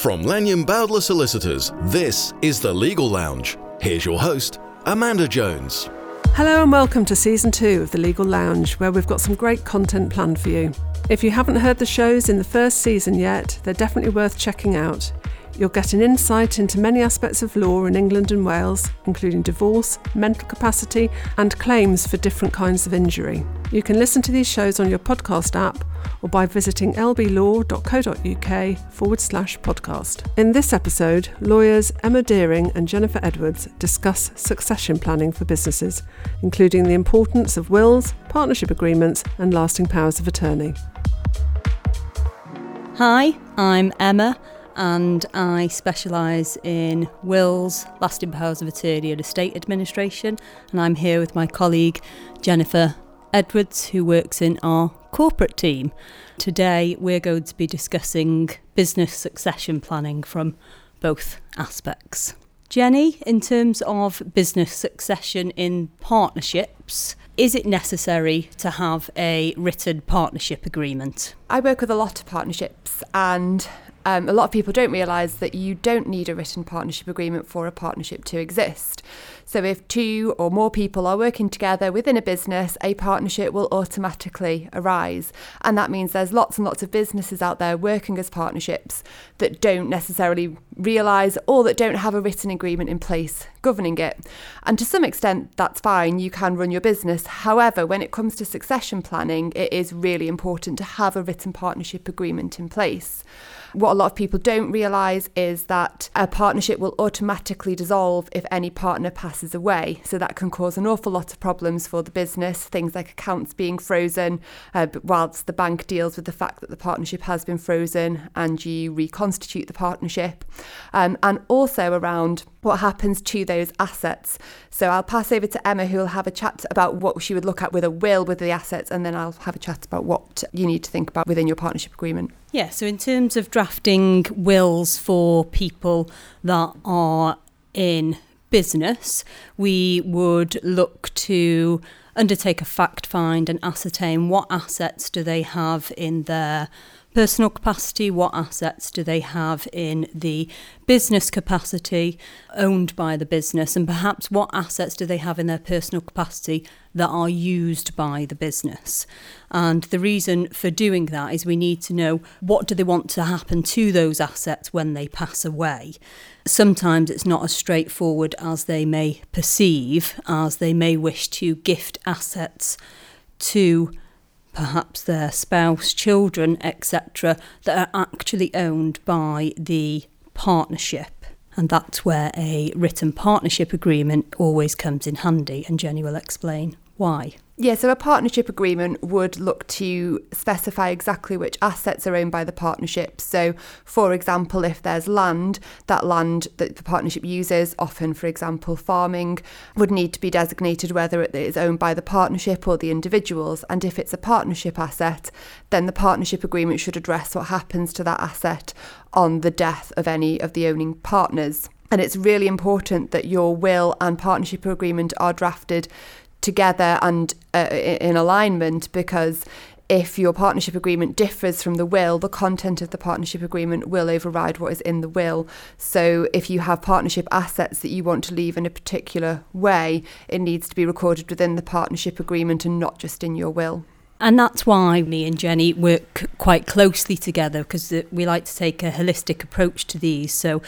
From Lanyon Bowdler Solicitors, this is The Legal Lounge. Here's your host, Amanda Jones. Hello and welcome to season two of The Legal Lounge, where we've got some great content planned for you. If you haven't heard the shows in the first season yet, they're definitely worth checking out. You'll get an insight into many aspects of law in England and Wales, including divorce, mental capacity, and claims for different kinds of injury. You can listen to these shows on your podcast app or by visiting lblaw.co.uk forward slash podcast. In this episode, lawyers Emma Deering and Jennifer Edwards discuss succession planning for businesses, including the importance of wills, partnership agreements, and lasting powers of attorney. Hi, I'm Emma and I specialise in wills, lasting powers of attorney and estate administration. And I'm here with my colleague Jennifer Edwards, who works in our corporate team. Today we're going to be discussing business succession planning from both aspects. Jenny, in terms of business succession in partnerships, is it necessary to have a written partnership agreement? I work with a lot of partnerships, and um, a lot of people don't realise that you don't need a written partnership agreement for a partnership to exist. So, if two or more people are working together within a business, a partnership will automatically arise. And that means there's lots and lots of businesses out there working as partnerships that don't necessarily realise or that don't have a written agreement in place governing it. And to some extent, that's fine, you can run your business. However, when it comes to succession planning, it is really important to have a written partnership agreement in place. What a lot of people don't realise is that a partnership will automatically dissolve if any partner passes away. So that can cause an awful lot of problems for the business, things like accounts being frozen, uh, whilst the bank deals with the fact that the partnership has been frozen and you reconstitute the partnership. Um, and also around what happens to those assets. So I'll pass over to Emma, who will have a chat about what she would look at with a will with the assets, and then I'll have a chat about what you need to think about within your partnership agreement. Yeah, so in terms of drafting wills for people that are in business, we would look to undertake a fact find and ascertain what assets do they have in their personal capacity, what assets do they have in the business capacity owned by the business, and perhaps what assets do they have in their personal capacity that are used by the business. And the reason for doing that is we need to know what do they want to happen to those assets when they pass away. Sometimes it's not as straightforward as they may perceive, as they may wish to gift assets to perhaps their spouse, children, etc., that are actually owned by the partnership. And that's where a written partnership agreement always comes in handy, and Jenny will explain why. Yeah, so a partnership agreement would look to specify exactly which assets are owned by the partnership. So, for example, if there's land, that land that the partnership uses, often, for example, farming, would need to be designated whether it is owned by the partnership or the individuals. And if it's a partnership asset, then the partnership agreement should address what happens to that asset on the death of any of the owning partners. And it's really important that your will and partnership agreement are drafted together and uh, in alignment because if your partnership agreement differs from the will, the content of the partnership agreement will override what is in the will. So, if you have partnership assets that you want to leave in a particular way, it needs to be recorded within the partnership agreement and not just in your will. And that's why me and Jenny work quite closely together because we like to take a holistic approach to these. So,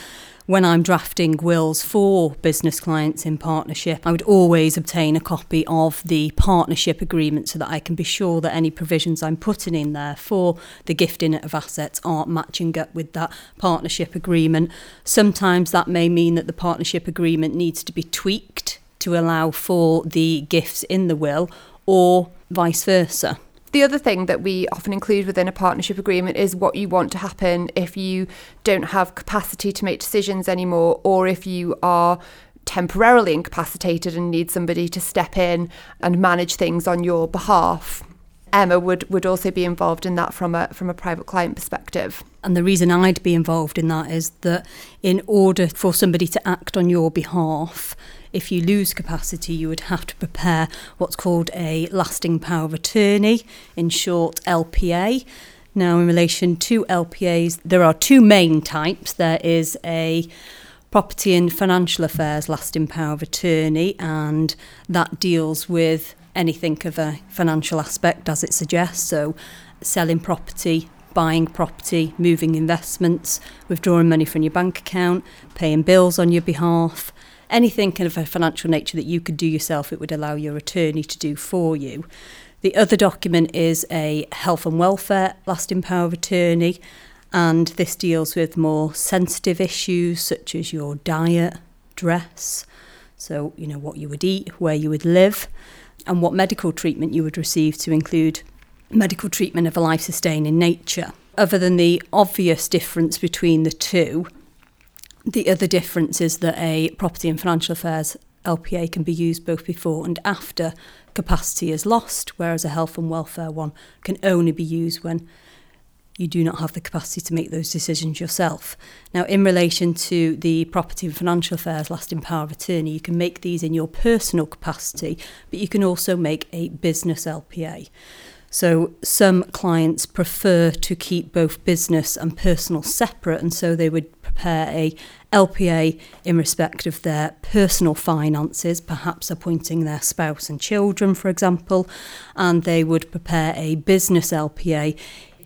when I'm drafting wills for business clients in partnership, I would always obtain a copy of the partnership agreement so that I can be sure that any provisions I'm putting in there for the gifting of assets aren't matching up with that partnership agreement. Sometimes that may mean that the partnership agreement needs to be tweaked to allow for the gifts in the will or vice versa. The other thing that we often include within a partnership agreement is what you want to happen if you don't have capacity to make decisions anymore, or if you are temporarily incapacitated and need somebody to step in and manage things on your behalf. Emma would, would also be involved in that from a from a private client perspective. And the reason I'd be involved in that is that in order for somebody to act on your behalf, if you lose capacity, you would have to prepare what's called a lasting power of attorney, in short, LPA. Now, in relation to LPAs, there are two main types. There is a property and financial affairs lasting power of attorney, and that deals with anything of a financial aspect, as it suggests. So, selling property, buying property, moving investments, withdrawing money from your bank account, paying bills on your behalf, anything kind of a financial nature that you could do yourself, it would allow your attorney to do for you. The other document is a health and welfare lasting power of attorney, and this deals with more sensitive issues such as your diet, dress, so you know what you would eat, where you would live, and what medical treatment you would receive to include medical treatment of a life sustaining nature. Other than the obvious difference between the two, the other difference is that a property and financial affairs LPA can be used both before and after capacity is lost, whereas a health and welfare one can only be used when you do not have the capacity to make those decisions yourself. Now, in relation to the property and financial affairs lasting power of attorney, you can make these in your personal capacity, but you can also make a business LPA. So some clients prefer to keep both business and personal separate, and so they would prepare a LPA in respect of their personal finances, perhaps appointing their spouse and children, for example, and they would prepare a business LPA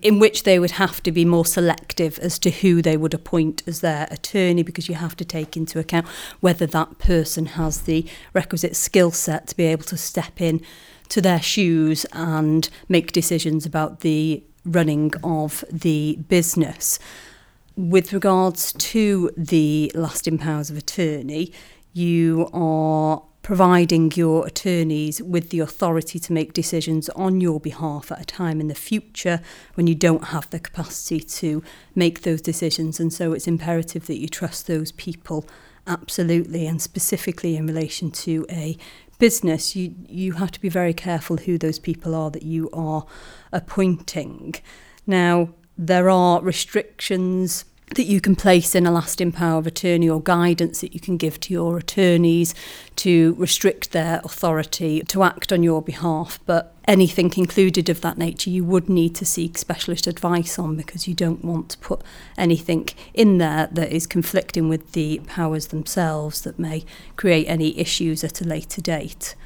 in which they would have to be more selective as to who they would appoint as their attorney because you have to take into account whether that person has the requisite skill set to be able to step in to their shoes and make decisions about the running of the business. With regards to the lasting powers of attorney, you are providing your attorneys with the authority to make decisions on your behalf at a time in the future when you don't have the capacity to make those decisions. And so it's imperative that you trust those people absolutely and specifically in relation to a business, you you have to be very careful who those people are that you are appointing. Now, there are restrictions that you can place in a lasting power of attorney or guidance that you can give to your attorneys to restrict their authority to act on your behalf. But anything included of that nature you would need to seek specialist advice on because you don't want to put anything in there that is conflicting with the powers themselves that may create any issues at a later date.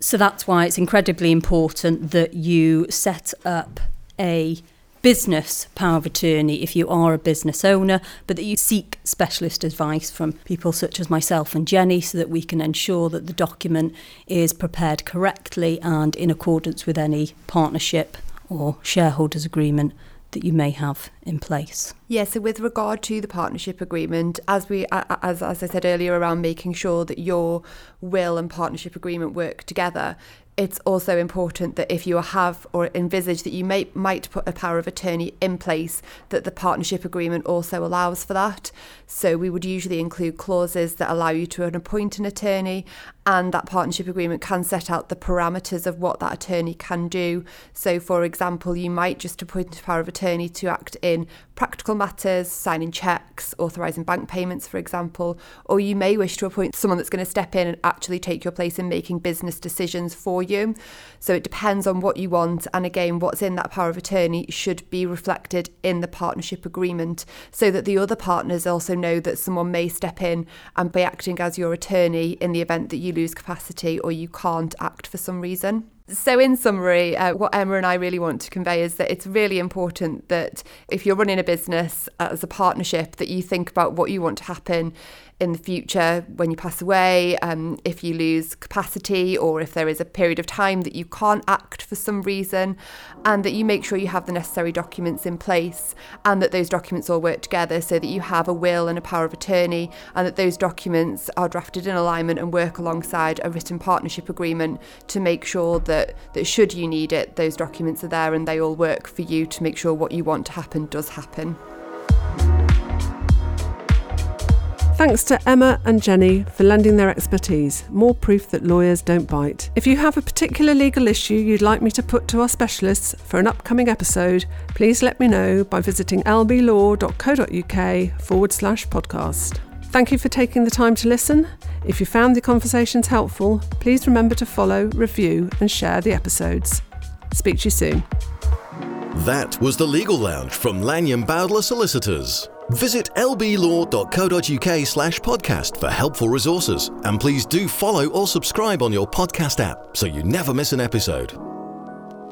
So that's why it's incredibly important that you set up a business power of attorney if you are a business owner, but that you seek specialist advice from people such as myself and Jenny so that we can ensure that the document is prepared correctly and in accordance with any partnership or shareholders agreement that you may have in place. Yeah, so with regard to the partnership agreement, as we as as I said earlier around making sure that your will and partnership agreement work together, it's also important that if you have or envisage that you may might put a power of attorney in place that the partnership agreement also allows for that. So we would usually include clauses that allow you to appoint an attorney and that partnership agreement can set out the parameters of what that attorney can do. So for example you might just appoint a power of attorney to act in practical matters signing checks authorizing bank payments for example or you may wish to appoint someone that's going to step in and actually take your place in making business decisions for you. So it depends on what you want. And again, what's in that power of attorney should be reflected in the partnership agreement so that the other partners also know that someone may step in and be acting as your attorney in the event that you lose capacity or you can't act for some reason. So, in summary, uh, what Emma and I really want to convey is that it's really important that if you're running a business as a partnership, that you think about what you want to happen in the future when you pass away, um, if you lose capacity, or if there is a period of time that you can't act for some reason, and that you make sure you have the necessary documents in place and that those documents all work together so that you have a will and a power of attorney, and that those documents are drafted in alignment and work alongside a written partnership agreement to make sure that, that should you need it, those documents are there and they all work for you to make sure what you want to happen does happen. Thanks to Emma and Jenny for lending their expertise. More proof that lawyers don't bite. If you have a particular legal issue you'd like me to put to our specialists for an upcoming episode, please let me know by visiting lblaw.co.uk forward slash podcast. Thank you for taking the time to listen. If you found the conversations helpful, please remember to follow, review, and share the episodes. Speak to you soon. That was the Legal Lounge from Lanyon Bowdler Solicitors. Visit lblaw.co.uk slash podcast for helpful resources, and please do follow or subscribe on your podcast app so you never miss an episode.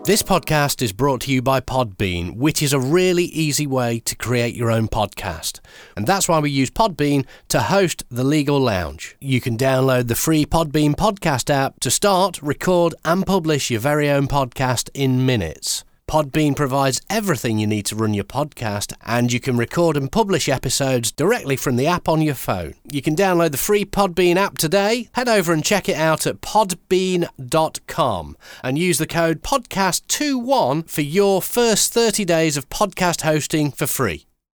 This podcast is brought to you by Podbean, which is a really easy way to create your own podcast. And that's why we use Podbean to host the Legal Lounge. You can download the free Podbean podcast app to start, record, and publish your very own podcast in minutes. Podbean provides everything you need to run your podcast, and you can record and publish episodes directly from the app on your phone. You can download the free Podbean app today. Head over and check it out at podbean.com and use the code podcast21 for your first 30 days of podcast hosting for free.